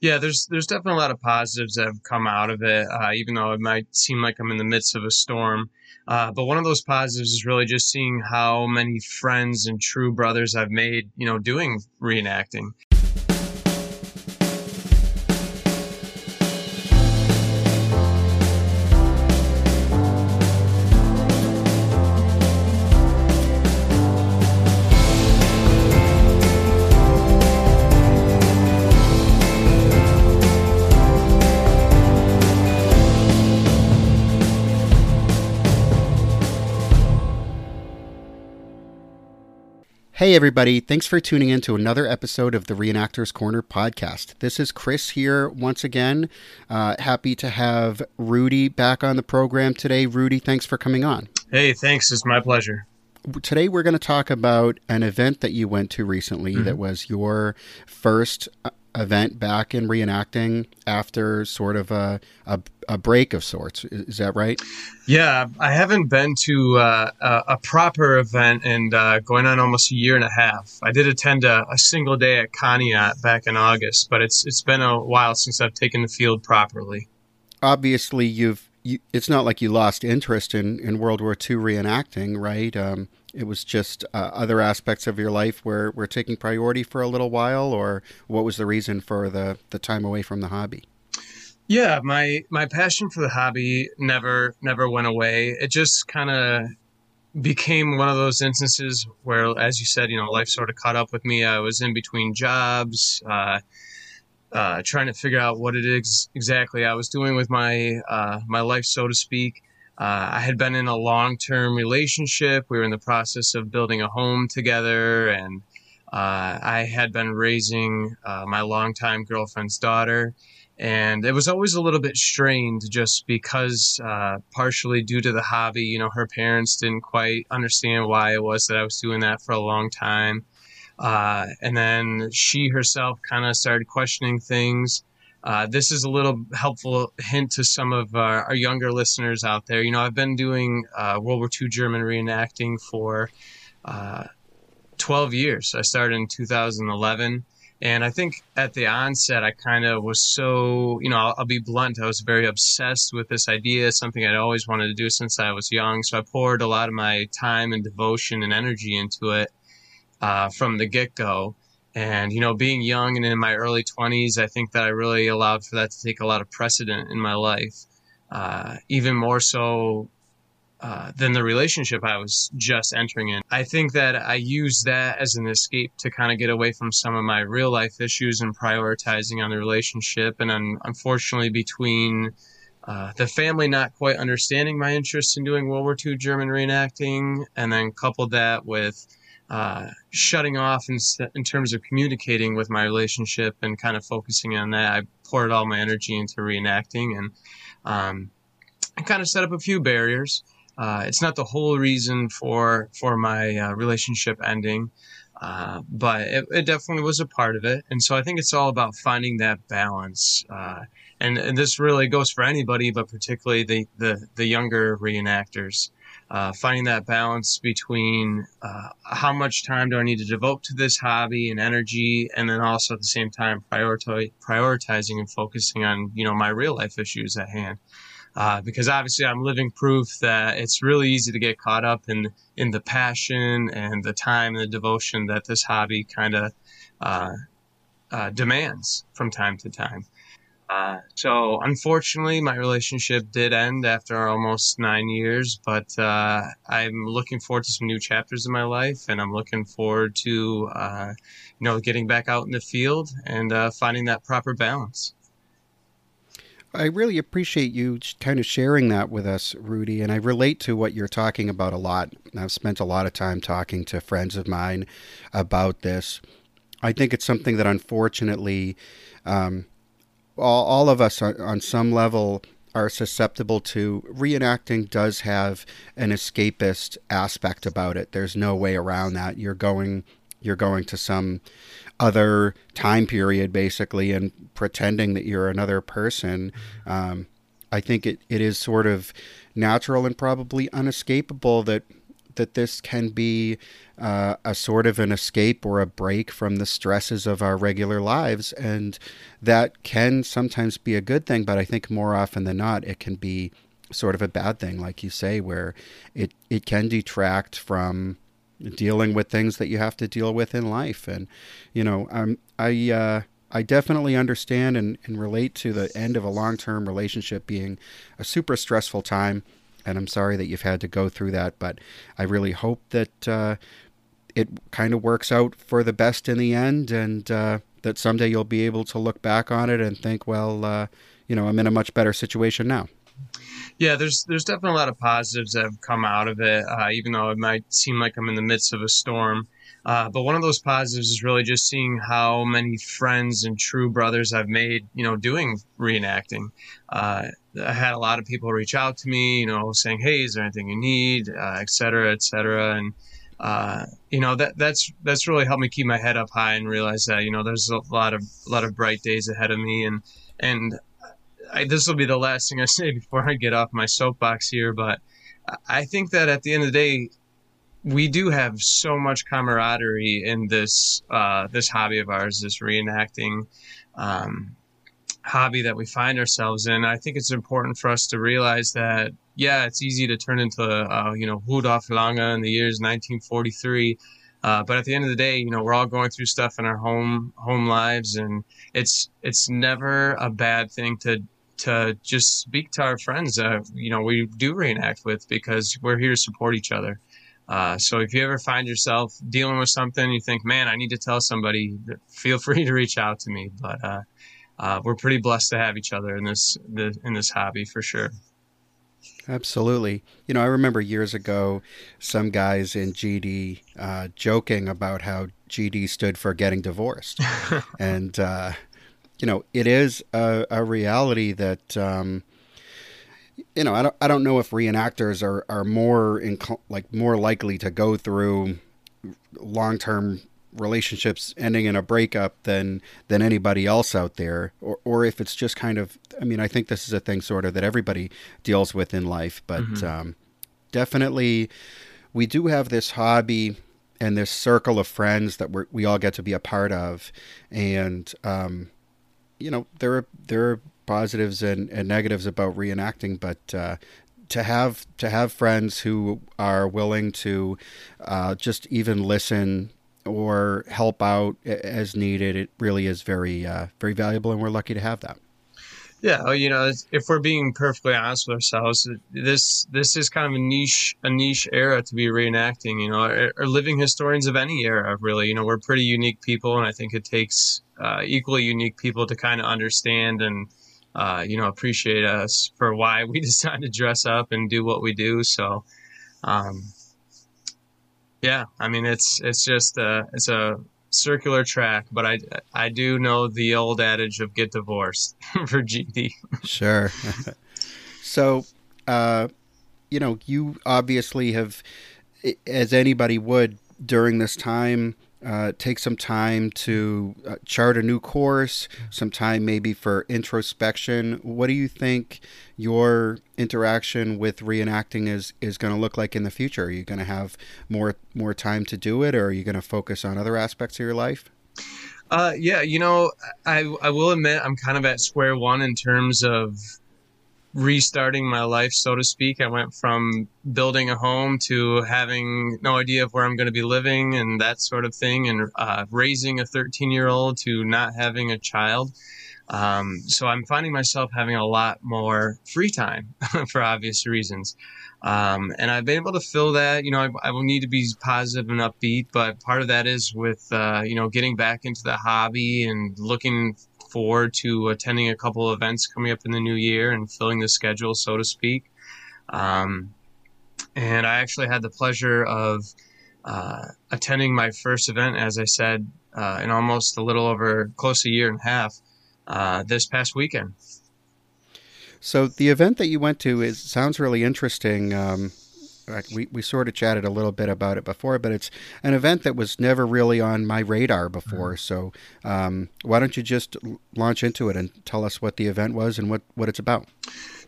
Yeah, there's there's definitely a lot of positives that have come out of it, uh, even though it might seem like I'm in the midst of a storm. Uh, but one of those positives is really just seeing how many friends and true brothers I've made, you know, doing reenacting. Hey, everybody. Thanks for tuning in to another episode of the Reenactors Corner podcast. This is Chris here once again. Uh, happy to have Rudi back on the program today. Rudi, thanks for coming on. Hey, thanks. It's my pleasure. Today, we're going to talk about an event that you went to recently mm-hmm. that was your first uh, event back in reenacting after sort of a, a, a, break of sorts. Is that right? Yeah, I haven't been to uh, a, a, proper event in uh, going on almost a year and a half. I did attend a, a, single day at Conneaut back in August, but it's it's been a while since I've taken the field properly. Obviously, you've you, it's not like you lost interest in, in World War II reenacting, right? Um, it was just uh, other aspects of your life were, were taking priority for a little while, or what was the reason for the, the time away from the hobby? Yeah, my my passion for the hobby never never went away. It just kind of became one of those instances where, as you said, you know, life sort of caught up with me. I was in between jobs, uh, uh, trying to figure out what it is exactly I was doing with my uh, my life, so to speak. Uh, I had been in a long term relationship. We were in the process of building a home together, and uh, I had been raising uh, my longtime girlfriend's daughter. And it was always a little bit strained just because, uh, partially due to the hobby, you know, her parents didn't quite understand why it was that I was doing that for a long time. Uh, and then she herself kind of started questioning things. Uh, this is a little helpful hint to some of our, our younger listeners out there. You know, I've been doing uh, World War II German reenacting for uh, 12 years. I started in 2011. And I think at the onset, I kind of was so, you know, I'll, I'll, be blunt. I was very obsessed with this idea, something I'd always wanted to do since I was young. So I poured a lot of my time and devotion and energy into it uh, from the get go. And, you know, being young and in my early 20s, I think that I really allowed for that to take a lot of precedent in my life, uh, even more so uh, than the relationship I was just entering in. I think that I used that as an escape to kind of get away from some of my real life issues and prioritizing on the relationship. And un- unfortunately, between uh, the family not quite understanding my interest in doing World War II German reenacting, and then coupled that with uh, shutting off in, in terms of communicating with my relationship and kind of focusing on that. I poured all my energy into reenacting and um, I kind of set up a few barriers. Uh, it's not the whole reason for for my uh, relationship ending, uh, but it, it, definitely was a part of it. And so I think it's all about finding that balance. Uh, and, and this really goes for anybody, but particularly the, the, the younger reenactors uh, finding that balance between uh, how much time do I need to devote to this hobby and energy, and then also at the same time prioritizing and focusing on you know my real life issues at hand. Uh, because obviously I'm living proof that it's really easy to get caught up in in the passion and the time and the devotion that this hobby kind of uh, uh, demands from time to time. Uh, so unfortunately, my relationship did end after almost nine years, but uh, I'm looking forward to some new chapters in my life, and I'm looking forward to uh, you know getting back out in the field and uh, finding that proper balance. I really appreciate you kind of sharing that with us, Rudi, and I relate to what you're talking about a lot. I've spent a lot of time talking to friends of mine about this. I think it's something that unfortunately. Um, all, all of us on, on some level are susceptible to reenacting does have an escapist aspect about it. There's no way around that. You're going you're going to some other time period basically and pretending that you're another person. Um, i think it, it is sort of natural and probably unescapable that that this can be uh, a sort of an escape or a break from the stresses of our regular lives. And that can sometimes be a good thing, but I think more often than not, it can be sort of a bad thing, like you say, where it, it can detract from dealing with things that you have to deal with in life. And, you know, I'm, I, uh, I definitely understand and, and relate to the end of a long term relationship being a super stressful time. And I'm sorry that you've had to go through that, but I really hope that uh, it kind of works out for the best in the end and uh, that someday you'll be able to look back on it and think, well, uh, you know, I'm in a much better situation now. Yeah, there's there's definitely a lot of positives that have come out of it, uh, even though it might seem like I'm in the midst of a storm. Uh, but one of those positives is really just seeing how many friends and true brothers I've made, you know, doing reenacting. Uh, I had a lot of people reach out to me, you know, saying, "Hey, is there anything you need?" Uh, et cetera, et cetera, and uh, you know that that's that's really helped me keep my head up high and realize that you know there's a lot of a lot of bright days ahead of me, and and this will be the last thing I say before I get off my soapbox here, but I think that at the end of the day, we do have so much camaraderie in this uh, this hobby of ours, this reenacting um, hobby that we find ourselves in. I think it's important for us to realize that yeah, it's easy to turn into uh, you know Rudolf Lange in the years 1943. Uh, but at the end of the day, you know, we're all going through stuff in our home home lives, and it's it's never a bad thing to to just speak to our friends that you know we do reenact with because we're here to support each other. Uh, so if you ever find yourself dealing with something, you think, man, I need to tell somebody, feel free to reach out to me. But uh, uh, we're pretty blessed to have each other in this, in this hobby for sure. Absolutely. You know, I remember years ago some guys in GD uh, joking about how GD stood for getting divorced. and, uh, you know, it is a, a reality that um, you know, I don't, I don't know if reenactors are, are more in, like more likely to go through long term relationships ending in a breakup than than anybody else out there, or or if it's just kind of. I mean, I think this is a thing sort of that everybody deals with in life, but mm-hmm. um, definitely we do have this hobby and this circle of friends that we we all get to be a part of, and um, you know, there are there are positives and, and negatives about reenacting, but uh, to have to have friends who are willing to uh, just even listen or help out as needed, it really is very uh, very valuable, and we're lucky to have that. Yeah, you know, if we're being perfectly honest with ourselves, this this is kind of a niche a niche era to be reenacting. You know, or, or living historians of any era, really. You know, we're pretty unique people, and I think it takes uh, equally unique people to kind of understand and uh, you know, appreciate us for why we decide to dress up and do what we do. So, um, yeah, I mean, it's it's just a, it's a circular track, but I I do know the old adage of get divorced for GD. sure. so, uh, you know, you obviously have, as anybody would during this time uh, take some time to uh, chart a new course, some time maybe for introspection. What do you think your interaction with reenacting is, is going to look like in the future? Are you going to have more more time to do it, or are you going to focus on other aspects of your life? Uh, yeah, you know, I I will admit I'm kind of at square one in terms of restarting my life, so to speak. I went from building a home to having no idea of where I'm going to be living and that sort of thing, and uh, raising a 13 year old to not having a child. Um, so I'm finding myself having a lot more free time for obvious reasons. Um, and I've been able to fill that. You know, I, I, will need to be positive and upbeat, but part of that is with, uh, you know, getting back into the hobby and looking forward to attending a couple of events coming up in the new year and filling the schedule, so to speak. Um, and I actually had the pleasure of uh, attending my first event, as I said, uh, in almost a little over close a year and a half uh, this past weekend. So the event that you went to is sounds really interesting. Um, we, we sort of chatted a little bit about it before, but it's an event that was never really on my radar before. Mm-hmm. So um, why don't you just launch into it and tell us what the event was and what, what it's about?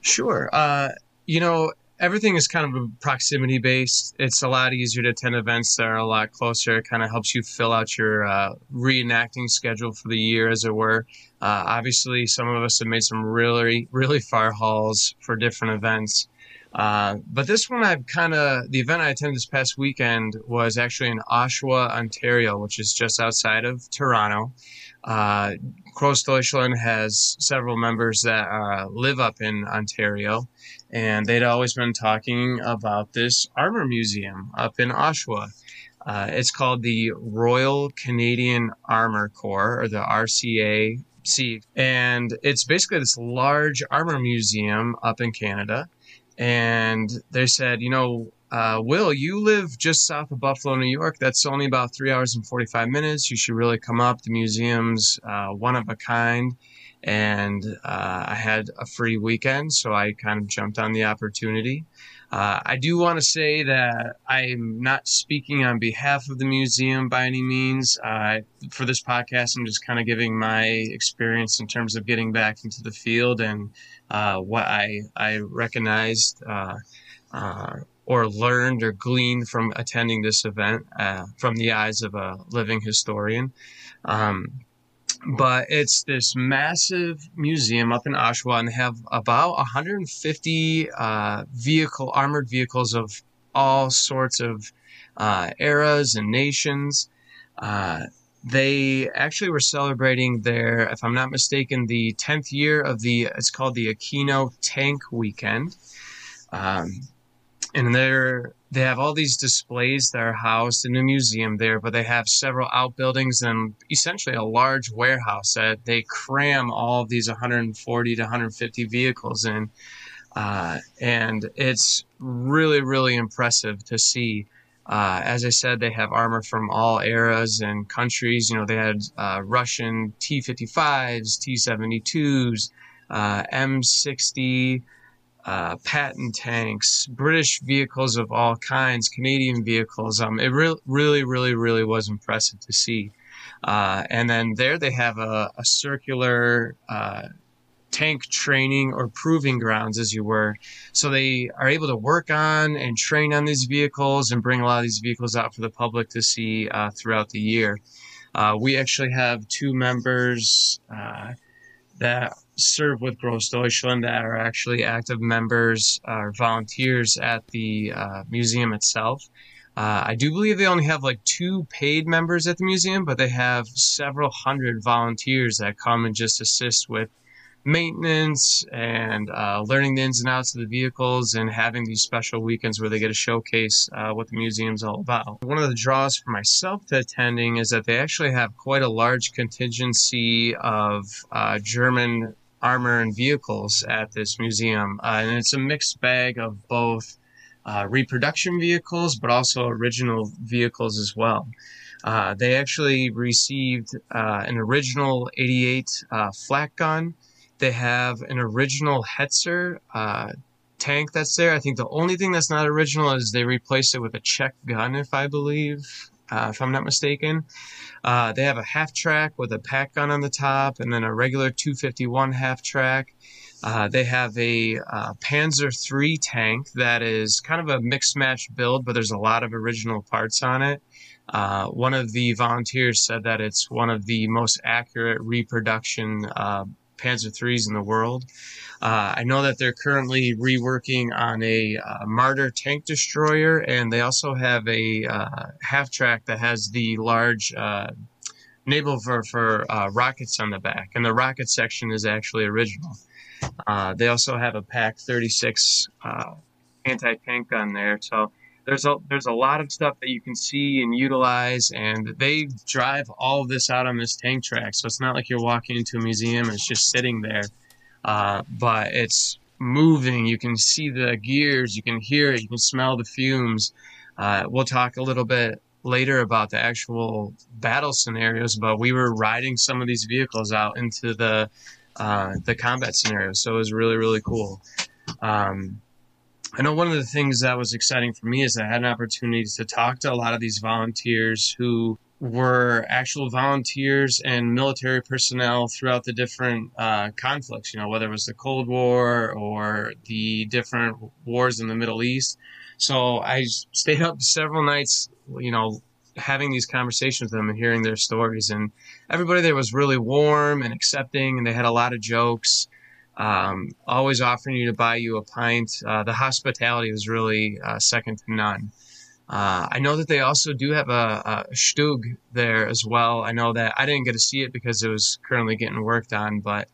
Sure. Uh, you know, everything is kind of proximity based. It's a lot easier to attend events that are a lot closer. It kind of helps you fill out your uh, reenacting schedule for the year, as it were. Uh, obviously, some of us have made some really, really far hauls for different events. Uh, but this one, I've kind of, the event I attended this past weekend was actually in Oshawa, Ontario, which is just outside of Toronto. Uh, Großdeutschland has several members that uh, live up in Ontario, and they'd always been talking about this armor museum up in Oshawa. Uh, it's called the Royal Canadian Armor Corps, or the RCAC, and it's basically this large armor museum up in Canada and they said, you know, uh, Will, you live just south of Buffalo, New York. That's only about three hours and 45 minutes. You should really come up. The museum's uh, one of a kind. And uh, I had a free weekend, so I kind of jumped on the opportunity. Uh, I do want to say that I'm not speaking on behalf of the museum by any means. Uh, for this podcast, I'm just kind of giving my experience in terms of getting back into the field and uh, what I I recognized uh, uh, or learned or gleaned from attending this event from the eyes of a living historian. Um, but it's this massive museum up in Oshawa, and they have about 150 uh, vehicle armored vehicles of all sorts of uh, eras and nations. Uh, they actually were celebrating their, if I'm not mistaken, the 10th year of the. It's called the Aquino Tank Weekend. Um, and they're they have all these displays that are housed in a museum there, but they have several outbuildings and essentially a large warehouse that they cram all of these 140 to 150 vehicles in. Uh, and it's really, really impressive to see. Uh, as I said, they have armor from all eras and countries. You know, they had uh, Russian T 55s, T 72s, uh, M60 uh, Patton tanks, British vehicles of all kinds, Canadian vehicles. Um, it re- really, really, really was impressive to see. Uh, and then there they have a, a circular uh, tank training or proving grounds, as you were. So they are able to work on and train on these vehicles and bring a lot of these vehicles out for the public to see uh, throughout the year. Uh, we actually have two members uh, that serve with Großdeutschland that are actually active members or uh, volunteers at the uh, museum itself. Uh, I do believe they only have like two paid members at the museum, but they have several hundred volunteers that come and just assist with maintenance and uh, learning the ins and outs of the vehicles and having these special weekends where they get to showcase uh, what the museum's all about. One of the draws for myself to attending is that they actually have quite a large contingency of uh, German armor and vehicles at this museum. Uh, and it's a mixed bag of both uh, reproduction vehicles, but also original vehicles as well. Uh, they actually received uh, an original 88 uh, flak gun. They have an original Hetzer uh, tank that's there. I think the only thing that's not original is they replaced it with a Czech gun, if I believe uh, if I'm not mistaken. Uh, they have a half track with a Pak gun on the top and then a regular 251 half track. Uh, they have a uh, Panzer III tank that is kind of a mixed match build, but there's a lot of original parts on it. Uh, one of the volunteers said that it's one of the most accurate reproduction uh, Panzer threes in the world. Uh, I know that they're currently reworking on a uh, Marder tank destroyer, and they also have a uh, half track that has the large uh, naval for, for uh, rockets on the back, and the rocket section is actually original. Uh, they also have a Pak 36 anti tank gun there, so there's a there's a lot of stuff that you can see and utilize, and they drive all of this out on this tank track. So it's not like you're walking into a museum and it's just sitting there, uh, but it's moving. You can see the gears, you can hear it, you can smell the fumes. Uh, we'll talk a little bit later about the actual battle scenarios, but we were riding some of these vehicles out into the uh, the combat scenarios, so it was really really cool. Um, I know one of the things that was exciting for me is I had an opportunity to talk to a lot of these volunteers who were actual volunteers and military personnel throughout the different uh, conflicts, you know, whether it was the Cold War or the different wars in the Middle East. So I stayed up several nights, you know, having these conversations with them and hearing their stories. And everybody there was really warm and accepting, and they had a lot of jokes. Um, always offering you to buy you a pint. Uh, the hospitality was really uh, second to none. Uh, I know that they also do have a, a Stug there as well. I know that I didn't get to see it because it was currently getting worked on, but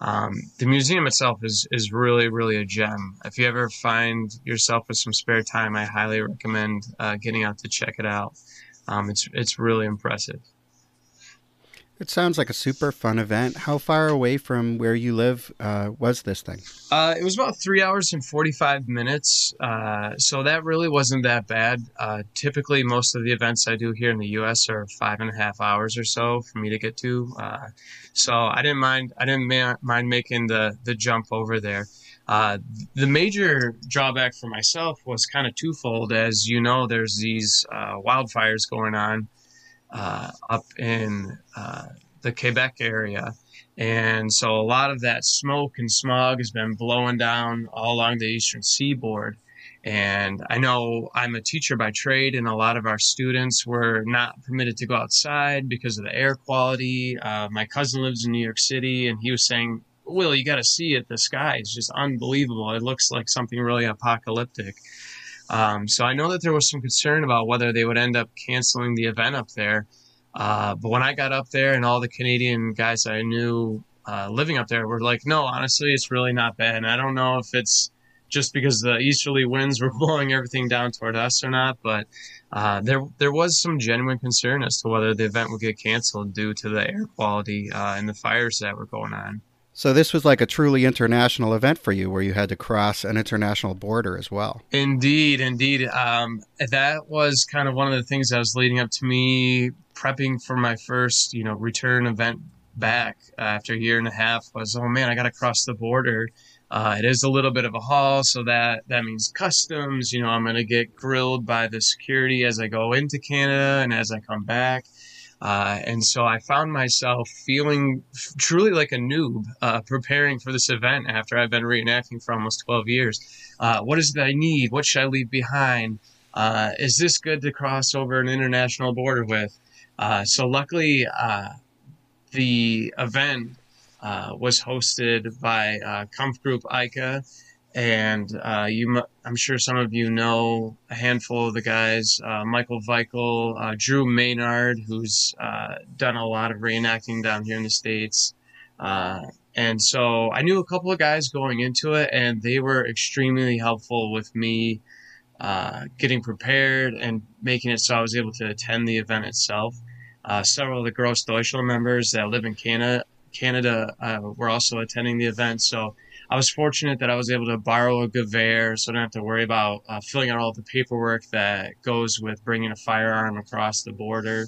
um, the museum itself is is really really a gem. If you ever find yourself with some spare time, I highly recommend uh, getting out to check it out. Um, it's it's really impressive. It sounds like a super fun event. How far away from where you live uh, was this thing? Uh, it was about three hours and 45 minutes. Uh, so that really wasn't that bad. Uh, typically, most of the events I do here in the U.S. are five and a half hours or so for me to get to. Uh, so I didn't mind. I didn't ma- mind making the the jump over there. Uh, the major drawback for myself was kind of twofold. As you know, there's these wildfires going on uh, up in uh, the Quebec area. And so a lot of that smoke and smog has been blowing down all along the eastern seaboard. And I know I'm a teacher by trade, and a lot of our students were not permitted to go outside because of the air quality. Uh, my cousin lives in New York City, and he was saying, Will, you got to see it. The sky is just unbelievable. It looks like something really apocalyptic. Um, so I know that there was some concern about whether they would end up canceling the event up there. Uh, but when I got up there and all the Canadian guys I knew uh, living up there were like, no, honestly, it's really not bad. And I don't know if it's just because the easterly winds were blowing everything down toward us or not, but uh, there there was some genuine concern as to whether the event would get canceled due to the air quality uh, and the fires that were going on. So this was like a truly international event for you, where you had to cross an international border as well. Indeed, indeed. Um, that was kind of one of the things that was leading up to me prepping for my first, you know, return event back after a year and a half. Was oh man, I got to cross the border. Uh, it is a little bit of a haul, so that that means customs. You know, I'm going to get grilled by the security as I go into Canada and as I come back. Uh, and so I found myself feeling truly like a noob uh, preparing for this event after I've been reenacting for almost 12 years. Uh, what is it I need? What should I leave behind? Uh, is this good to cross over an international border with? Uh, so, luckily, the event was hosted by Kampf Group ICA and uh, you, I'm sure some of you know a handful of the guys: uh, Michael Weichel, uh, Drew Maynard, who's uh, done a lot of reenacting down here in the states. Uh, and so I knew a couple of guys going into it, and they were extremely helpful with me uh, getting prepared and making it so I was able to attend the event itself. several of the Grossdeutschland members that live in Canada, Canada were also attending the event, so I was fortunate that I was able to borrow a Gewehr, so I don't have to worry about uh, filling out all the paperwork that goes with bringing a firearm across the border.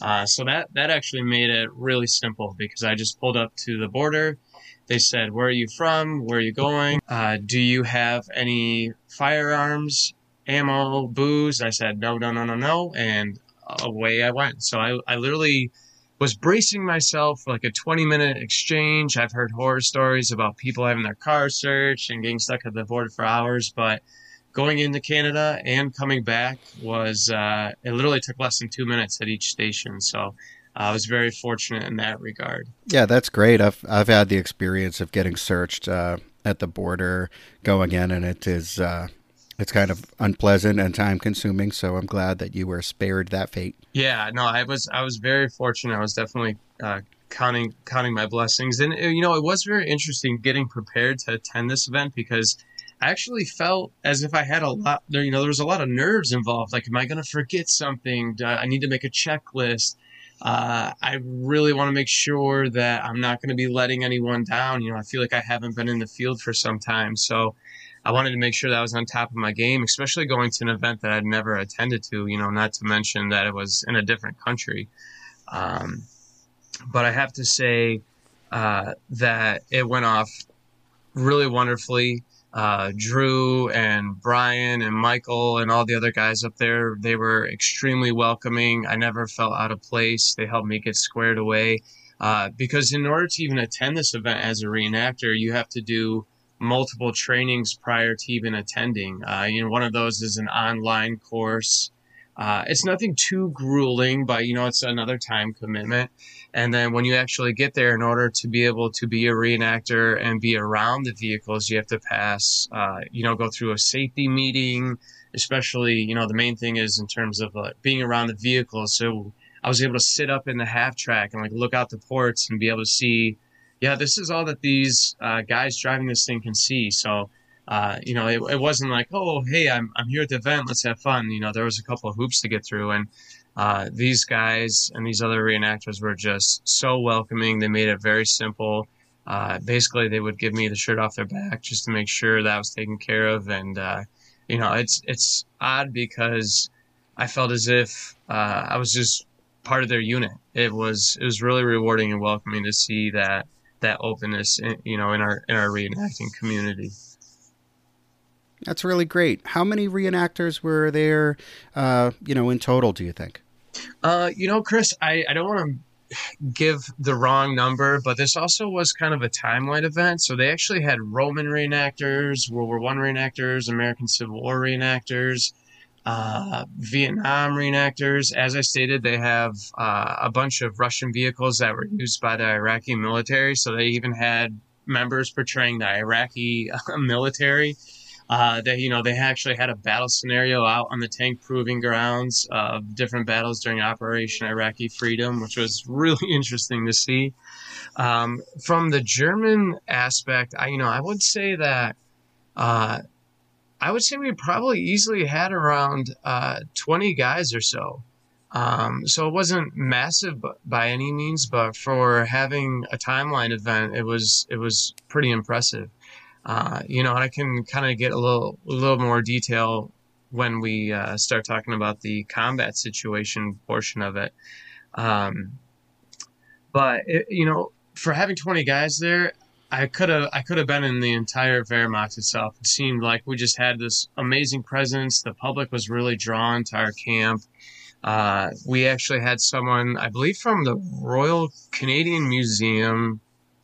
Uh, so that that actually made it really simple because I just pulled up to the border. They said, "Where are you from? Where are you going? Uh, do you have any firearms, ammo, booze?" I said, "No, no, no, no, no," and away I went. So I, I literally was bracing myself for like a 20 minute exchange. I've heard horror stories about people having their cars searched and getting stuck at the border for hours, but going into Canada and coming back was, uh, it literally took less than two minutes at each station. So I was very fortunate in that regard. Yeah, that's great. I've, I've had the experience of getting searched uh, at the border going in, and it is, uh, it's kind of unpleasant and time consuming. So I'm glad that you were spared that fate. Yeah, no, I was I was very fortunate. I was definitely uh, counting counting my blessings, and uh, you know it was very interesting getting prepared to attend this event because I actually felt as if I had a lot. There, you know, there was a lot of nerves involved. Like, am I going to forget something? I need to make a checklist. Uh, I really want to make sure that I'm not going to be letting anyone down. You know, I feel like I haven't been in the field for some time, so I wanted to make sure that I was on top of my game, especially going to an event that I'd never attended to, you know, not to mention that it was in a different country. Um, but I have to say uh, that it went off really wonderfully. uh, Drew and Brian and Michael and all the other guys up there. They were extremely welcoming. I never felt out of place. They helped me get squared away. Uh, because in order to even attend this event as a reenactor, you have to do multiple trainings prior to even attending. Uh, you know, one of those is an online course. Uh, it's nothing too grueling, but you know, it's another time commitment. And then when you actually get there, in order to be able to be a reenactor and be around the vehicles, you have to pass, uh, you know, go through a safety meeting. Especially, you know, the main thing is in terms of uh, being around the vehicles. So I was able to sit up in the half track and like look out the ports and be able to see, yeah, this is all that these uh, guys driving this thing can see. So uh, you know, it, it, wasn't like, oh, hey, I'm, I'm here at the event, let's have fun. You know, there was a couple of hoops to get through, and uh, these guys and these other reenactors were just so welcoming. They made it very simple. Uh, basically, they would give me the shirt off their back just to make sure that I was taken care of, and uh, you know, it's it's odd because I felt as if uh, I was just part of their unit. It was it was really rewarding and welcoming to see that that openness, in, you know, in our in our reenacting community. That's really great. How many reenactors were there, uh, you know, in total, do you think? Uh, you know, Chris, I, I don't want to give the wrong number, but this also was kind of a timeline event. So they actually had Roman reenactors, World War One reenactors, American Civil War reenactors, uh, Vietnam reenactors. As I stated, they have uh, a bunch of Russian vehicles that were used by the Iraqi military. So they even had members portraying the Iraqi military uh, that you know they actually had a battle scenario out on the tank proving grounds of different battles during Operation Iraqi Freedom, which was really interesting to see. Um, from the German aspect, I you know I would say that uh, I would say we probably easily had around uh, 20 guys or so. Um, so it wasn't massive by any means, but for having a timeline event, it was it was pretty impressive. Uh, you know, and I can kind of get a little a little more detail when we uh, start talking about the combat situation portion of it. Um, but it, you know, for having 20 guys there, I could have I could have been in the entire Wehrmacht itself. It seemed like we just had this amazing presence. The public was really drawn to our camp. Uh, we actually had someone, I believe, from the Royal Canadian Museum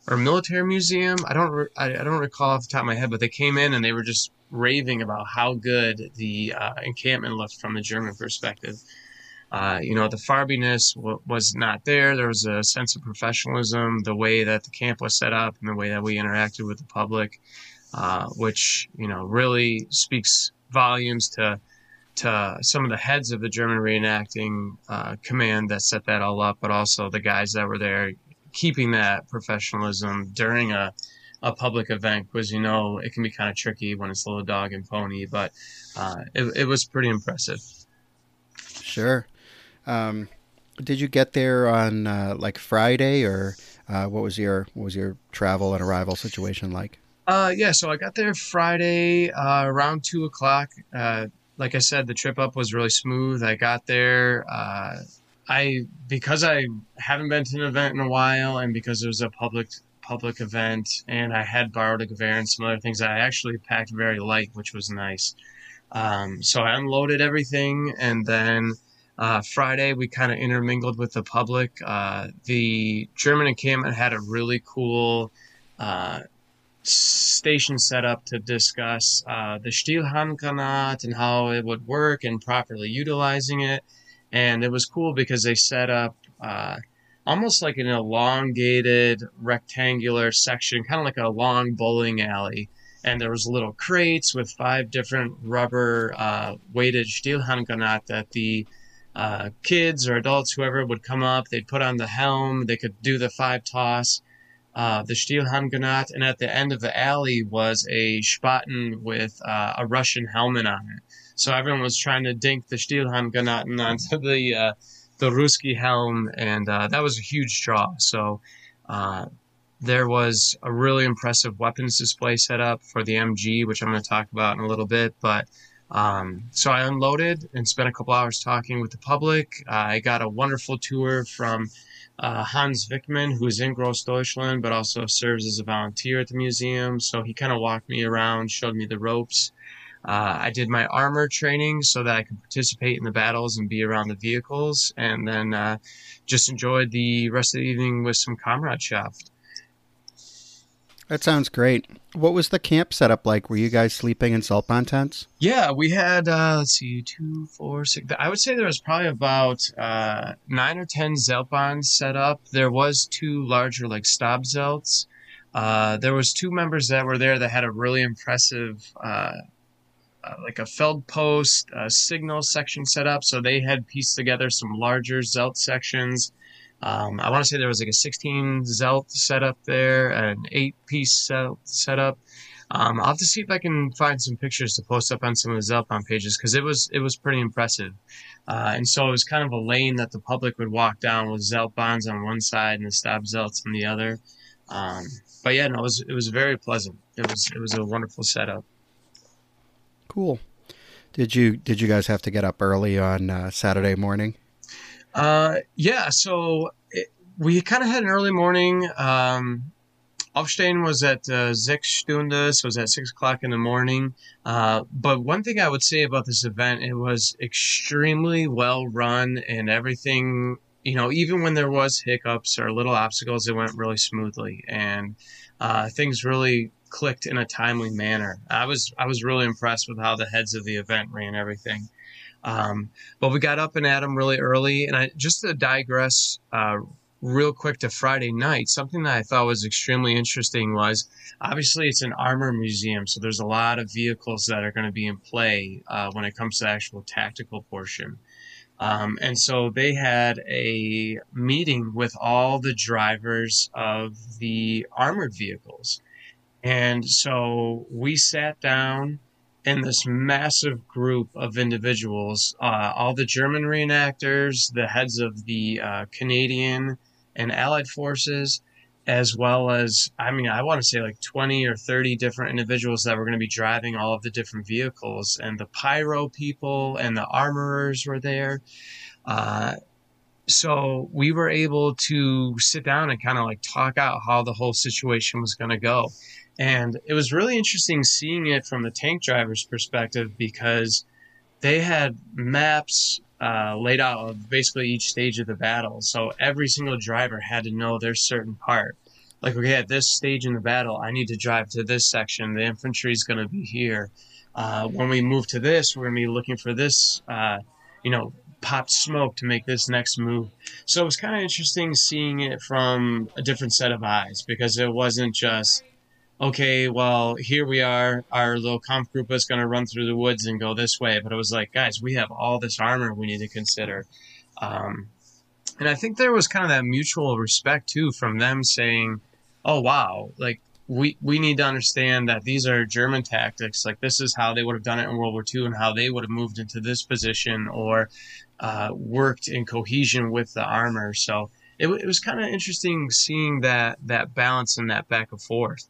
or military museum. I don't I, I, don't recall off the top of my head, but they came in and they were just raving about how good the uh, encampment looked from the German perspective. Uh, you know, the farbiness w- was not there. There was a sense of professionalism, the way that the camp was set up, and the way that we interacted with the public, uh, which you know really speaks volumes to to some of the heads of the German reenacting uh, command that set that all up, but also the guys that were there keeping that professionalism during a, a public event because you know it can be kind of tricky when it's a little dog and pony, but uh, it, it was pretty impressive. Sure. Um, did you get there on uh, like Friday, or uh, what was your what was your travel and arrival situation like? Uh, yeah, so I got there Friday uh, around two o'clock. Uh, like I said, the trip up was really smooth. I got there. Uh, I because I haven't been to an event in a while, and because it was a public public event, and I had borrowed a Gewehr and some other things, I actually packed very light, which was nice. Um, so I unloaded everything, and then uh, Friday we kind of intermingled with the public. Uh, the German encampment had a really cool uh, station set up to discuss uh, the Stielhandgranat and how it would work and properly utilizing it and it was cool because they set up uh, almost like an elongated rectangular section, kind of like a long bowling alley. And there was little crates with five different rubber uh, weighted Stielhandgranat that the uh, kids or adults, whoever would come up, they'd put on the helm, they could do the five toss, uh, the Stielhandgranat, and at the end of the alley was a Spaten with uh, a Russian helmet on it. So everyone was trying to dink the Stielhandgranaten onto the uh, the Ruski helm, and uh, that was a huge draw. So uh, there was a really impressive weapons display set up for the MG, which I'm going to talk about in a little bit. But um, so I unloaded and spent a couple hours talking with the public. I got a wonderful tour from uh, Hans Wickman, who's in Grossdeutschland, but also serves as a volunteer at the museum. So he kind of walked me around, showed me the ropes. Uh, I did my armor training so that I could participate in the battles and be around the vehicles, and then uh, just enjoyed the rest of the evening with some Kameradschaft. That sounds great. What was the camp setup like? Were you guys sleeping in Zeltbahn tents? Yeah, we had uh, let's see, two, four, six. I would say there was probably about uh, nine or ten Zeltbahns set up. There was two larger like Stabzelts. Uh, there was two members that were there that had a really impressive, uh, uh, like a Feldpost uh, signal section set up. So they had pieced together some larger Zelt sections. Um, I want to say there was like a 16 Zelt setup there, an eight piece Zelt setup. Um, I'll have to see if I can find some pictures to post up on some of the Zeltbahn pages because it was it was pretty impressive. Uh, and so it was kind of a lane that the public would walk down with Zeltbahns on one side and the Stab Zelts on the other. Um, but yeah, no, it was it was very pleasant. It was it was a wonderful setup. Cool. Did you did you guys have to get up early on uh, Saturday morning? Uh, yeah, so it, we kind of had an early morning. Um, Aufstehen was at uh, six Stunde, so it was at six o'clock in the morning. Uh, but one thing I would say about this event, it was extremely well run and everything, you know, even when there was hiccups or little obstacles, it went really smoothly and uh, things really clicked in a timely manner. I was I was really impressed with how the heads of the event ran everything. Um, but we got up and at them really early. And I just to digress uh, real quick to Friday night, something that I thought was extremely interesting was obviously it's an armor museum, so there's a lot of vehicles that are going to be in play uh, when it comes to the actual tactical portion. Um, and so they had a meeting with all the drivers of the armored vehicles. And so we sat down in this massive group of individuals, uh, all the German reenactors, the heads of the uh, Canadian and Allied forces, as well as, I mean, I want to say like 20 or 30 different individuals that were going to be driving all of the different vehicles. And the pyro people and the armorers were there. Uh, so we were able to sit down and kind of like talk out how the whole situation was going to go. And it was really interesting seeing it from the tank driver's perspective because they had maps uh, laid out of basically each stage of the battle. So every single driver had to know their certain part. Like, okay, at this stage in the battle, I need to drive to this section. The infantry is going to be here. Uh, when we move to this, we're going to be looking for this, uh, you know, popped smoke to make this next move. So it was kind of interesting seeing it from a different set of eyes because it wasn't just okay, well, here we are. Our little comp group is going to run through the woods and go this way. But it was like, guys, we have all this armor we need to consider. Um, and I think there was kind of that mutual respect too from them saying, oh, wow, like we, we need to understand that these are German tactics. Like this is how they would have done it in World War II and how they would have moved into this position or uh, worked in cohesion with the armor. So it, it was kind of interesting seeing that, that balance and that back and forth.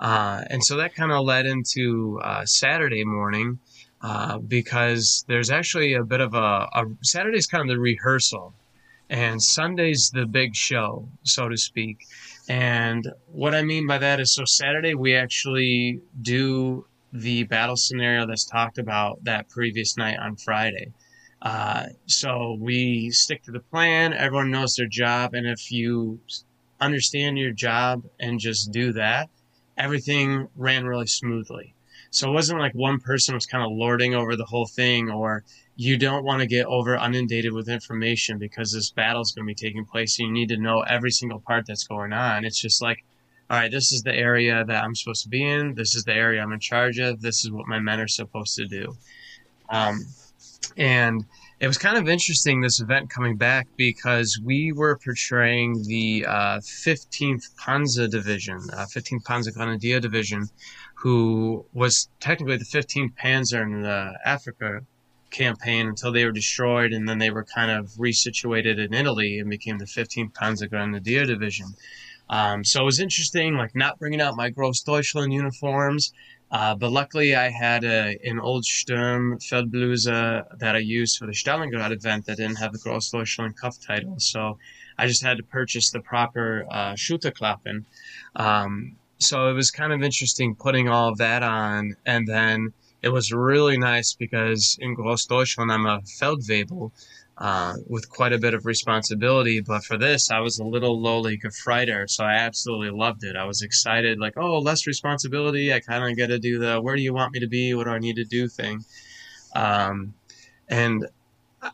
Uh, and so that kind of led into uh, Saturday morning uh, because there's actually a bit of a, a Saturday's kind of the rehearsal, and Sunday's the big show, so to speak. And what I mean by that is, so Saturday we actually do the battle scenario that's talked about that previous night on Friday. Uh, so we stick to the plan. Everyone knows their job, and if you understand your job and just do that, everything ran really smoothly. So it wasn't like one person was kind of lording over the whole thing, or you don't want to get over inundated with information because this battle is going to be taking place. And you need to know every single part that's going on. It's just like, all right, this is the area that I'm supposed to be in. This is the area I'm in charge of. This is what my men are supposed to do. Um, and it was kind of interesting this event coming back because we were portraying the uh, 15th Panzer Division, uh, 15th Panzer Grenadier Division, who was technically the 15th Panzer in the Africa campaign until they were destroyed, and then they were kind of resituated in Italy and became the 15th Panzer Grenadier Division. Um, so it was interesting, like not bringing out my Grossdeutschland uniforms, uh, but luckily, I had a, an old Sturm Feldbluse that I used for the Stalingrad event that didn't have the Grossdeutschland cuff title. So I just had to purchase the proper uh. Um, so it was kind of interesting putting all of that on, and then it was really nice because in Großdeutschland I'm a Feldwebel, uh, with quite a bit of responsibility. But for this, I was a little lowly Gefreiter, so I absolutely loved it. I was excited, like, oh, less responsibility. I kind of get to do the where do you want me to be? What do I need to do thing. Um, and uh,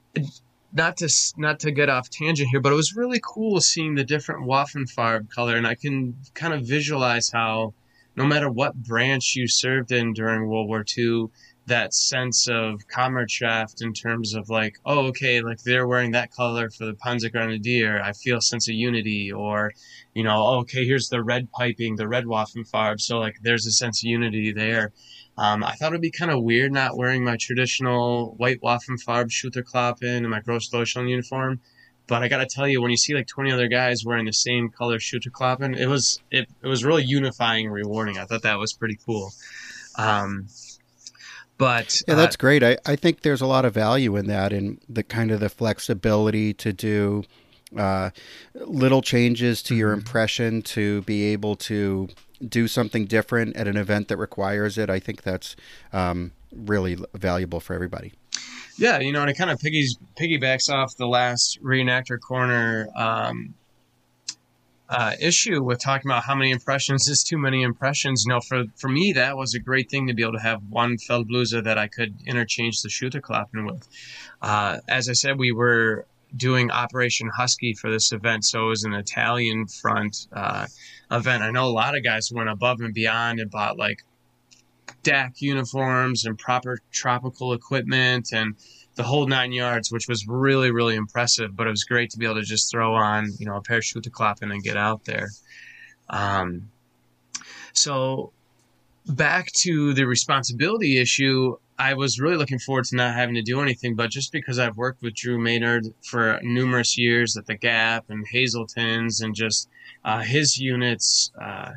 not to not to get off tangent here, but it was really cool seeing the different Waffenfarb color, and I can kind of visualize how no matter what branch you served in during World War II, that sense of Kameradschaft in terms of like, oh, okay, like they're wearing that color for the Panzer Grenadier. I feel a sense of unity, or, you know, oh, okay, here's the red piping, the red Waffenfarb. So like, there's a sense of unity there. Um, I thought it'd be kind of weird not wearing my traditional white Waffenfarb Schulterklappen and my Großdeutschland uniform. But I gotta tell you, when you see like 20 other guys wearing the same color Schulterklappen, it was it, it was really unifying and rewarding. I thought that was pretty cool. Um, but yeah, that's uh, great. I, I think there's a lot of value in that, in the kind of the flexibility to do uh, little changes to your mm-hmm. impression to be able to do something different at an event that requires it. I think that's um, really valuable for everybody. Yeah, you know, and it kind of piggies piggybacks off the last reenactor corner um, uh, issue with talking about how many impressions is too many impressions. You know, for for me, that was a great thing to be able to have one Feldbluse that I could interchange the Schulterklappen with. Uh, as I said, we were doing Operation Husky for this event, so it was an Italian front uh, event. I know a lot of guys went above and beyond and bought like DAK uniforms and proper tropical equipment and the whole nine yards, which was really, really impressive. But it was great to be able to just throw on, you know, a pair of Schulterklappen and get out there. Um, so back to the responsibility issue, I was really looking forward to not having to do anything, but just because I've worked with Drew Maynard for numerous years at the Gap and Hazletons and just uh, his units, uh,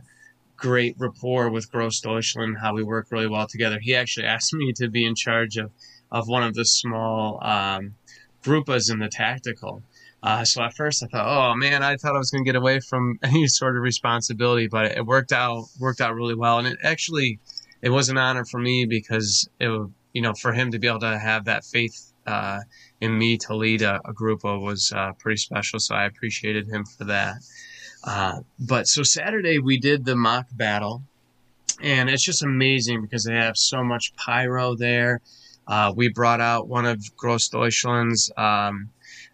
great rapport with Großdeutschland, how we work really well together. He actually asked me to be in charge of of one of the small um, grupas in the tactical. Uh, so at first I thought, oh man, I thought I was going to get away from any sort of responsibility, but it worked out worked out really well, and it actually it was an honor for me because it you know for him to be able to have that faith uh, in me to lead a, a group was uh, pretty special. So I appreciated him for that. Uh, but so Saturday we did the mock battle, and it's just amazing because they have so much pyro there uh, we brought out one of Großdeutschland's um,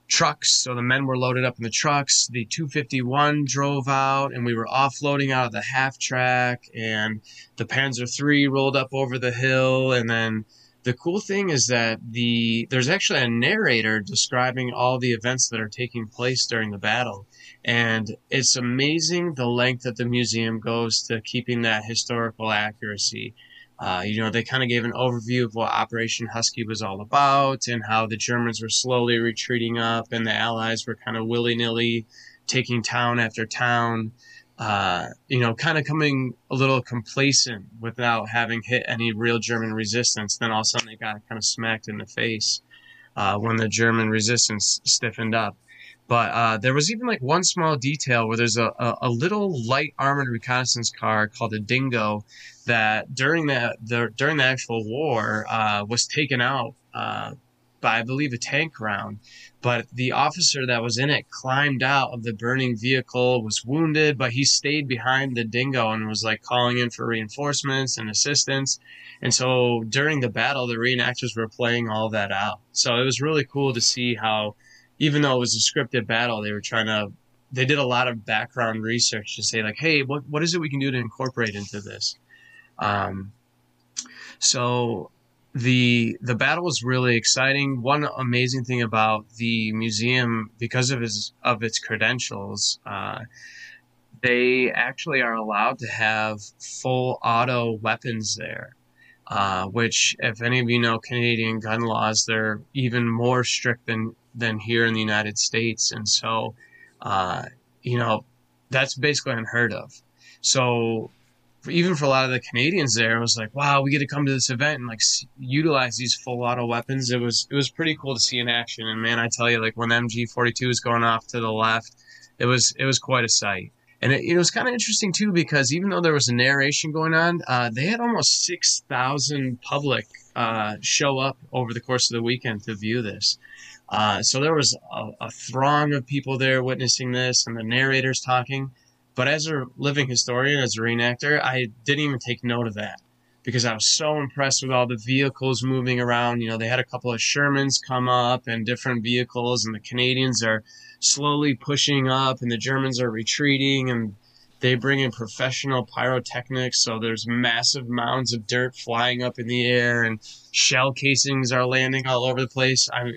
trucks. So the men were loaded up in the trucks. The 251 drove out, and we were offloading out of the half track. And the Panzer III rolled up over the hill. And then the cool thing is that the there's actually a narrator describing all the events that are taking place during the battle. And it's amazing the length that the museum goes to keeping that historical accuracy. Uh, you know, they kind of gave an overview of what Operation Husky was all about and how the Germans were slowly retreating up and the Allies were kind of willy nilly taking town after town. Uh, you know, kind of coming a little complacent without having hit any real German resistance. Then all of a sudden they got kind of smacked in the face uh, when the German resistance stiffened up. But uh, there was even like one small detail where there's a, a, a, little light armored reconnaissance car called a Dingo that during the, the during the actual war uh, was taken out uh, by I believe a tank round. But the officer that was in it climbed out of the burning vehicle, was wounded, but he stayed behind the Dingo and was like calling in for reinforcements and assistance. And so during the battle, the reenactors were playing all that out. So it was really cool to see how, even though it was a scripted battle, they were trying to they did a lot of background research to say like, hey, what what is it we can do to incorporate into this? Um, so the the battle was really exciting. One amazing thing about the museum, because of his of its credentials, uh, they actually are allowed to have full auto weapons there. Uh, which, if any of you know Canadian gun laws, they're even more strict than than here in the United States, and so uh, you know that's basically unheard of. So for, even for a lot of the Canadians there, it was like, wow, we get to come to this event and like s- utilize these full auto weapons. It was it was pretty cool to see in action. And man, I tell you, like when MG42 is going off to the left, it was it was quite a sight. And it, it was kind of interesting too because even though there was a narration going on, uh, they had almost six thousand public uh, show up over the course of the weekend to view this. Uh, so there was a, a, throng of people there witnessing this, and the narrators talking. But as a living historian, as a reenactor, I didn't even take note of that because I was so impressed with all the vehicles moving around. You know, they had a couple of Shermans come up and different vehicles, and the Canadians are slowly pushing up, and the Germans are retreating, and they bring in professional pyrotechnics. So there's massive mounds of dirt flying up in the air, and shell casings are landing all over the place. I,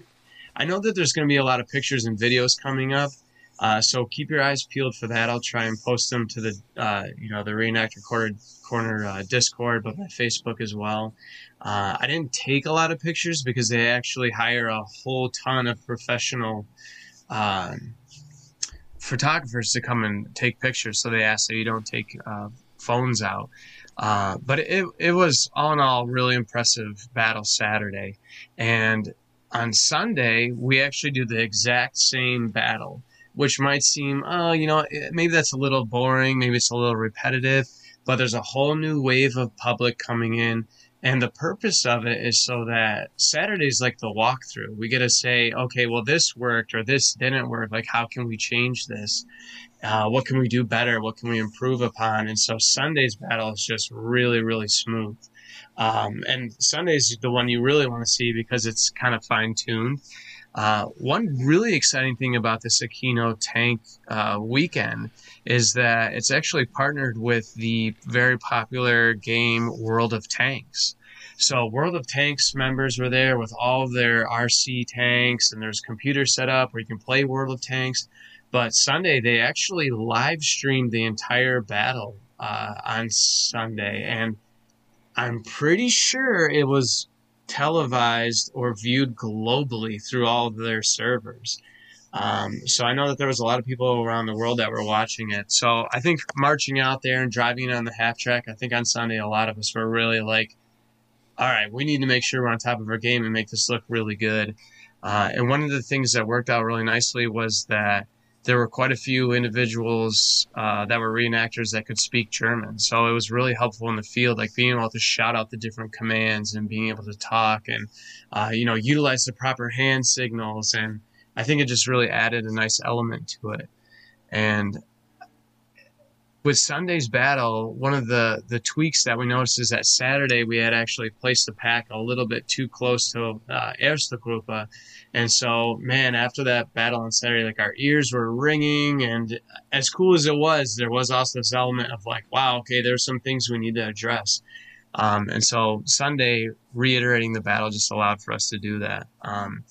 I know that there's going to be a lot of pictures and videos coming up. Uh, so keep your eyes peeled for that. I'll try and post them to the, uh, you know, the Reenact Recorded Corner uh, Discord, but my Facebook as well. Uh, I didn't take a lot of pictures because they actually hire a whole ton of professional um, photographers to come and take pictures. So they ask that you don't take uh, phones out. Uh, but it, it was all in all really impressive battle Saturday. And on Sunday, we actually do the exact same battle which might seem, oh, you know, eh, maybe that's a little boring, maybe it's a little repetitive, but there's a whole new wave of public coming in. And the purpose of it is so that Saturday's like the walkthrough. We get to say, okay, well, this worked or this didn't work. Like, how can we change this? Uh, what can we do better? What can we improve upon? And so Sunday's battle is just really, really smooth. Um, and Sunday's the one you really want to see because it's kind of fine tuned. Uh, one really exciting thing about this Aquino tank uh, weekend is that it's actually partnered with the very popular game World of Tanks. So World of Tanks members were there with all of their RC tanks, and there's computers set up where you can play World of Tanks. But Sunday they actually live streamed the entire battle uh, on Sunday, and I'm pretty sure it was televised or viewed globally through all of their servers. Um, so I know that there was a lot of people around the world that were watching it. So I think marching out there and driving on the half track, I think on Sunday a lot of us were really like, all right, we need to make sure we're on top of our game and make this look really good. Uh, and one of the things that worked out really nicely was that there were quite a few individuals uh, that were reenactors that could speak German. So it was really helpful in the field, like being able to shout out the different commands and being able to talk and, uh, you know, utilize the proper hand signals. And I think it just really added a nice element to it. And with Sunday's battle, one of the, the tweaks that we noticed is that Saturday we had actually placed the Pak a little bit too close to uh, Erste And so, man, after that battle on Saturday, like our ears were ringing. And as cool as it was, there was also this element of like, wow, okay, there's some things we need to address. Um, and so Sunday, reiterating the battle just allowed for us to do that. Um,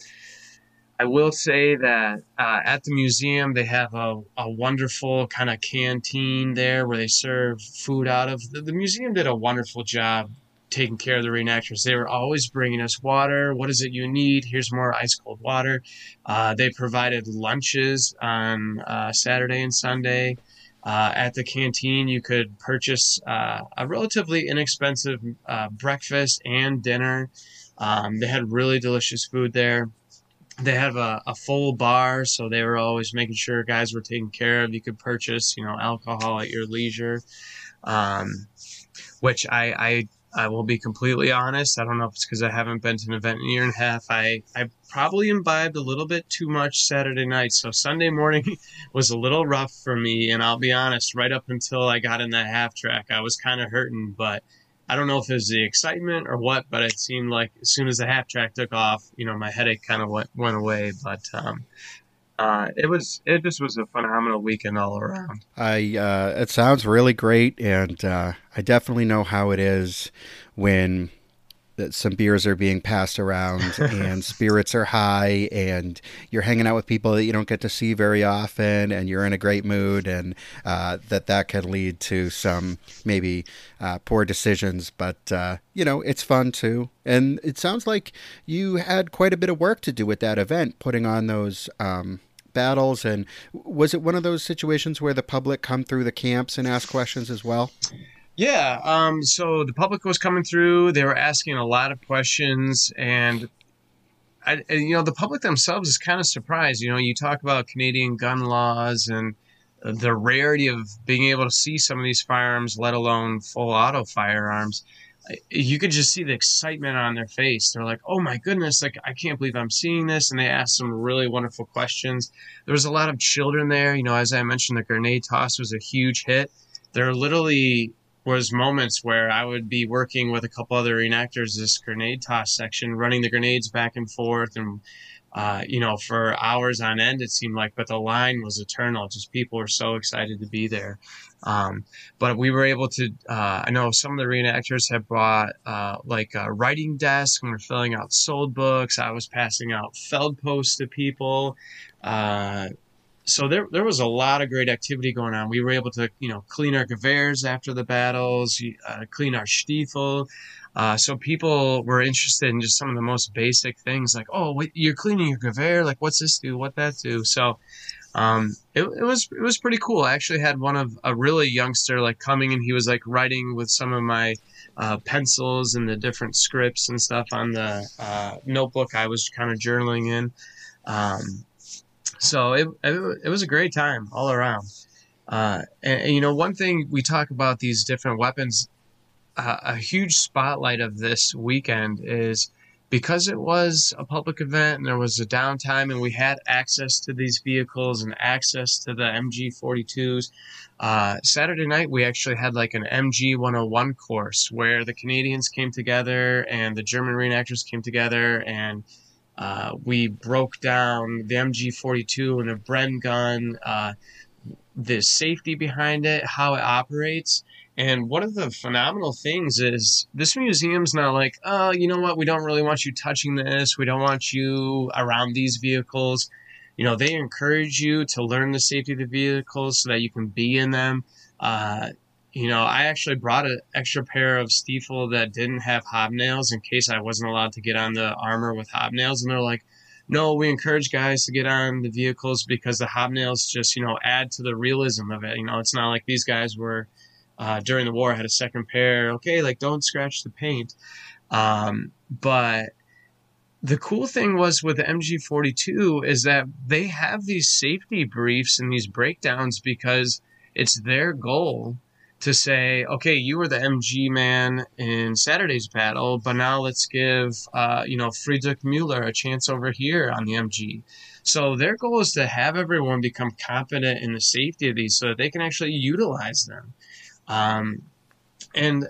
I will say that uh, at the museum they have a, a wonderful kind of canteen there where they serve food out of. The, the, museum did a wonderful job taking care of the reenactors. They were always bringing us water. What is it you need? Here's more ice cold water. Uh, they provided lunches on uh, Saturday and Sunday. Uh, at the canteen, you could purchase uh, a relatively inexpensive uh, breakfast and dinner. Um, they had really delicious food there they have a, a full bar, so they were always making sure guys were taken care of. You could purchase, you know, alcohol at your leisure. Um, which I, I I will be completely honest. I don't know if it's because I haven't been to an event in a year and a half. I, I probably imbibed a little bit too much Saturday night. So Sunday morning was a little rough for me. And I'll be honest, right up until I got in that half track, I was kind of hurting. But I don't know if it was the excitement or what, but it seemed like as soon as the half track took off, you know, my headache kind of went, went away. But um, uh, it was it just was a phenomenal weekend all around. I uh, it sounds really great, and uh, I definitely know how it is when that some beers are being passed around and spirits are high and you're hanging out with people that you don't get to see very often and you're in a great mood and uh, that that can lead to some maybe uh, poor decisions. But uh, you know it's fun too. And it sounds like you had quite a bit of work to do with that event putting on those um, battles. And was it one of those situations where the public come through the camps and ask questions as well yeah. Um, so the public was coming through. They were asking a lot of questions, and I, you know, the public themselves is kind of surprised. You know, you talk about Canadian gun laws and the rarity of being able to see some of these firearms, let alone full auto firearms. You could just see the excitement on their face. They're like, "Oh my goodness! Like I can't believe I'm seeing this!" And they ask some really wonderful questions. There was a lot of children there. You know, as I mentioned, the grenade toss was a huge hit. They're literally was moments where I would be working with a couple other reenactors this grenade toss section, running the grenades back and forth, and uh, you know, for hours on end it seemed like, but the line was eternal. Just people were so excited to be there. Um, but we were able to. Uh, I know some of the reenactors had brought uh, like a writing desk and we're filling out sold books. I was passing out feld posts to people. So there there was a lot of great activity going on. We were able to you know clean our Gewehrs after the battles, uh, clean our stiefel. Uh, so people were interested in just some of the most basic things, like oh, wait, you're cleaning your Gewehr, like what's this do, what that do. So um, it, it was it was pretty cool. I actually had one of a really youngster like coming and he was like writing with some of my uh, pencils and the different scripts and stuff on the uh, notebook I was kind of journaling in. Um, so it, it, it was a great time all around. Uh, and, and, you know, one thing we talk about these different weapons, uh, a huge spotlight of this weekend is because it was a public event and there was a downtime and we had access to these vehicles and access to the MG 42s. Uh, Saturday night, we actually had like an MG 101 course where the Canadians came together and the German reenactors came together and uh, we broke down the MG42 and a Bren gun, uh, the safety behind it, how it operates. And one of the phenomenal things is this museum's not like, oh, you know what? We don't really want you touching this. We don't want you around these vehicles. You know, they encourage you to learn the safety of the vehicles so that you can be in them. Uh, you know, I actually brought an extra pair of Stiefel that didn't have hobnails in case I wasn't allowed to get on the armor with hobnails. And they're like, no, we encourage guys to get on the vehicles because the hobnails just, you know, add to the realism of it. You know, it's not like these guys were uh, during the war had a second pair. Okay, like don't scratch the paint. Um, but the cool thing was with the MG42 is that they have these safety briefs and these breakdowns because it's their goal to say, okay, you were the MG man in Saturday's battle, but now let's give, uh, you know, Friedrich Mueller a chance over here on the MG. So their goal is to have everyone become confident in the safety of these so that they can actually utilize them. Um, and,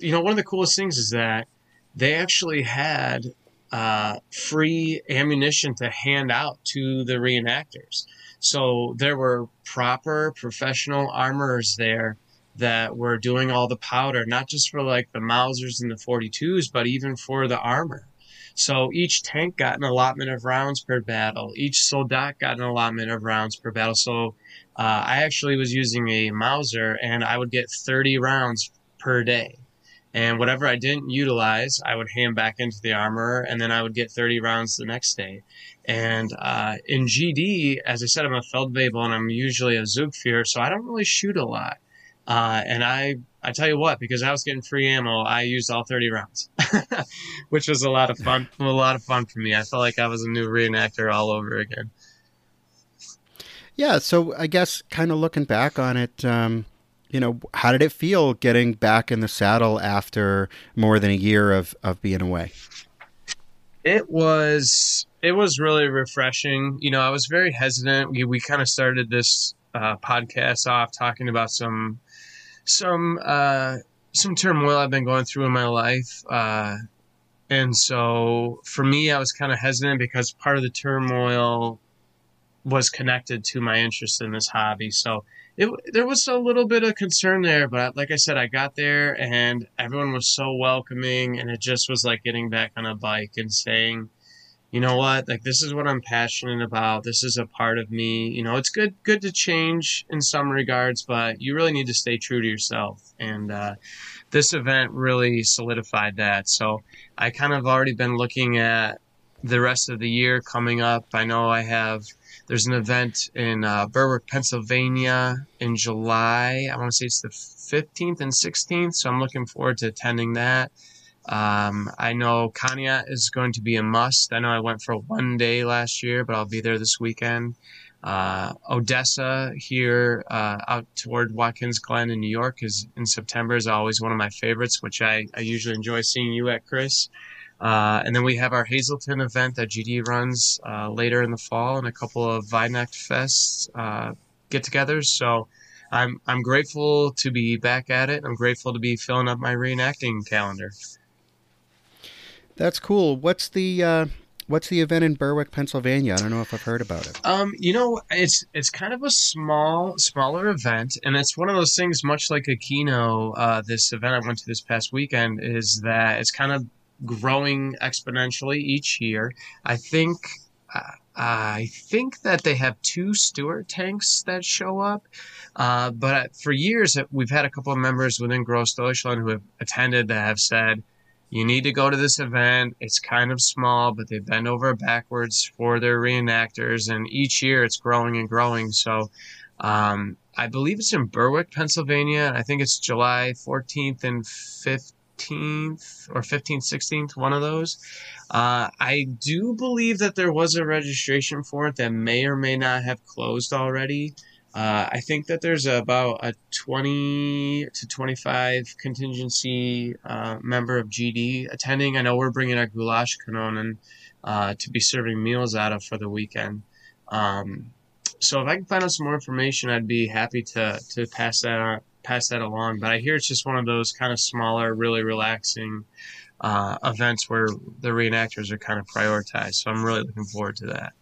you know, one of the coolest things is that they actually had uh, free ammunition to hand out to the reenactors. So there were proper professional armorers there that were doing all the powder, not just for like the Mausers and the 42s, but even for the armor. So each tank got an allotment of rounds per battle. Each soldat got an allotment of rounds per battle. So uh, I actually was using a Mauser and I would get 30 rounds per day. And whatever I didn't utilize, I would hand back into the armor and then I would get 30 rounds the next day. And uh, in GD, as I said, I'm a Feldwebel and I'm usually a Zugführer, so I don't really shoot a lot. Uh, and I, I tell you what, because I was getting free ammo, I used all 30 rounds, which was a lot of fun. A lot of fun for me. I felt like I was a new reenactor all over again. Yeah. So I guess kind of looking back on it, um, you know, how did it feel getting back in the saddle after more than a year of, of being away? It was it was really refreshing. You know, I was very hesitant. We we kind of started this uh, podcast off talking about some some uh, some turmoil I've been going through in my life. Uh, and so for me, I was kind of hesitant because part of the turmoil was connected to my interest in this hobby. So it, there was a little bit of concern there, but like I said, I got there and everyone was so welcoming, and it just was like getting back on a bike and saying, you know what? Like this is what i'm passionate about. This is a part of me. You know it's good good to change in some regards but you really need to stay true to yourself. And uh, this event really solidified that. So i kind of already been looking at the rest of the year coming up. I know i have there's an event in uh, berwick pennsylvania in july. I want to say it's the 15th and 16th so i'm looking forward to attending that Um, I know Conneaut is going to be a must. I know I went for one day last year, but I'll be there this weekend. Uh, Odessa here uh, out toward Watkins Glen in New York is in September is always one of my favorites, which I, I usually enjoy seeing you at, Chris. Uh, and then we have our Hazleton event that GD runs uh, later in the fall and a couple of Weihnachtsfest Fests uh, get-togethers. So I'm I'm grateful to be back at it. I'm grateful to be filling up my reenacting calendar. That's cool. What's the uh, what's the event in Berwick, Pennsylvania? I don't know if I've heard about it. Um, you know, it's it's kind of a small, smaller event, and it's one of those things. Much like Aquino, uh, this event I went to this past weekend is that it's kind of growing exponentially each year. I think. Uh, I think that they have two Stuart tanks that show up, uh, but for years we've had a couple of members within Gross Deutschland who have attended that have said, you need to go to this event. It's kind of small, but they bend over backwards for their reenactors, and each year it's growing and growing. So, um, I believe it's in Berwick, Pennsylvania. I think it's July 14th and 15th or 15th, 16th, one of those. Uh, I do believe that there was a registration for it that may or may not have closed already. Uh, I think that there's about a 20 to 25 contingency uh, member of GD attending. I know we're bringing a goulash kanonen uh, to be serving meals out of for the weekend. Um, so if I can find out some more information, I'd be happy to to pass that on, pass that along. But I hear it's just one of those kind of smaller, really relaxing uh, events where the reenactors are kind of prioritized. So I'm really looking forward to that.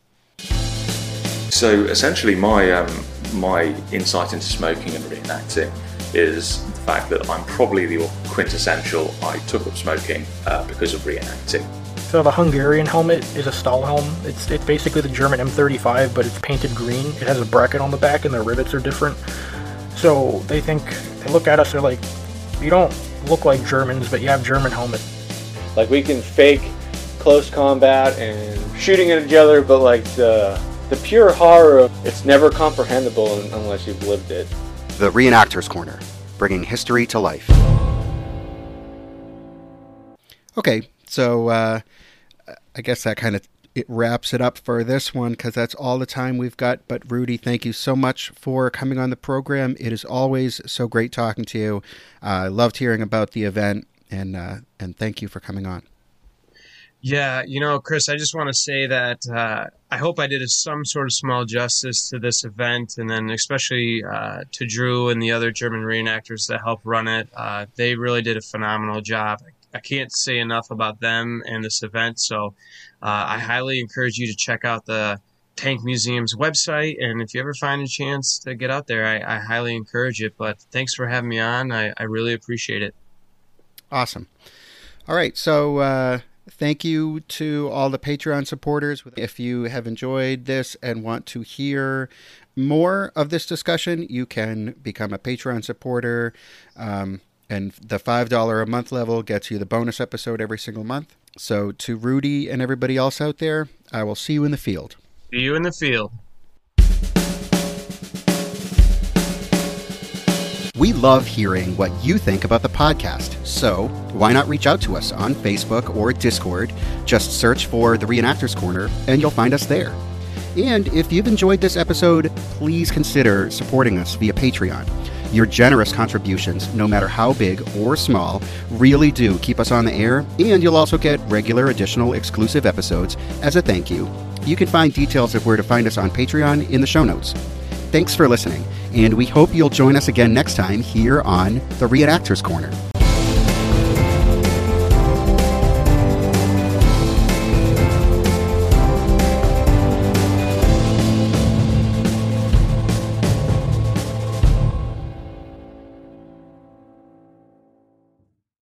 So essentially, my um, my insight into smoking and reenacting is the fact that I'm probably the quintessential. I took up smoking uh, because of reenacting. So the Hungarian helmet is a Stahlhelm. It's it's basically the German M35, but it's painted green. It has a bracket on the back, and the rivets are different. So they think they look at us. They're like, "You don't look like Germans, but you have German helmet." Like we can fake close combat and shooting at each other, but like the the pure horror, it's never comprehensible unless you've lived it. The Reenactors Corner, bringing history to life. Okay, so uh, I guess that kind of it wraps it up for this one because that's all the time we've got. But Rudi, thank you so much for coming on the program. It is always so great talking to you. Uh, I loved hearing about the event, and uh, and thank you for coming on. Yeah, you know, Chris, I just want to say that uh, I hope I did some sort of small justice to this event, and then especially uh, to Drew and the other German reenactors that helped run it. Uh, they really did a phenomenal job. I can't say enough about them and this event, so uh, I highly encourage you to check out the Tank Museum's website, and if you ever find a chance to get out there, I, I highly encourage it. But thanks for having me on. I, I really appreciate it. Awesome. All right, so uh, Thank you to all the Patreon supporters. If you have enjoyed this and want to hear more of this discussion, you can become a Patreon supporter. Um, and the $5 a month level gets you the bonus episode every single month. So, to Rudi and everybody else out there, I will see you in the field. See you in the field. We love hearing what you think about the podcast, so why not reach out to us on Facebook or Discord? Just search for The Reenactors Corner and you'll find us there. And if you've enjoyed this episode, please consider supporting us via Patreon. Your generous contributions, no matter how big or small, really do keep us on the air, and you'll also get regular additional exclusive episodes as a thank you. You can find details of where to find us on Patreon in the show notes. Thanks for listening, and we hope you'll join us again next time here on The Reenactors Corner.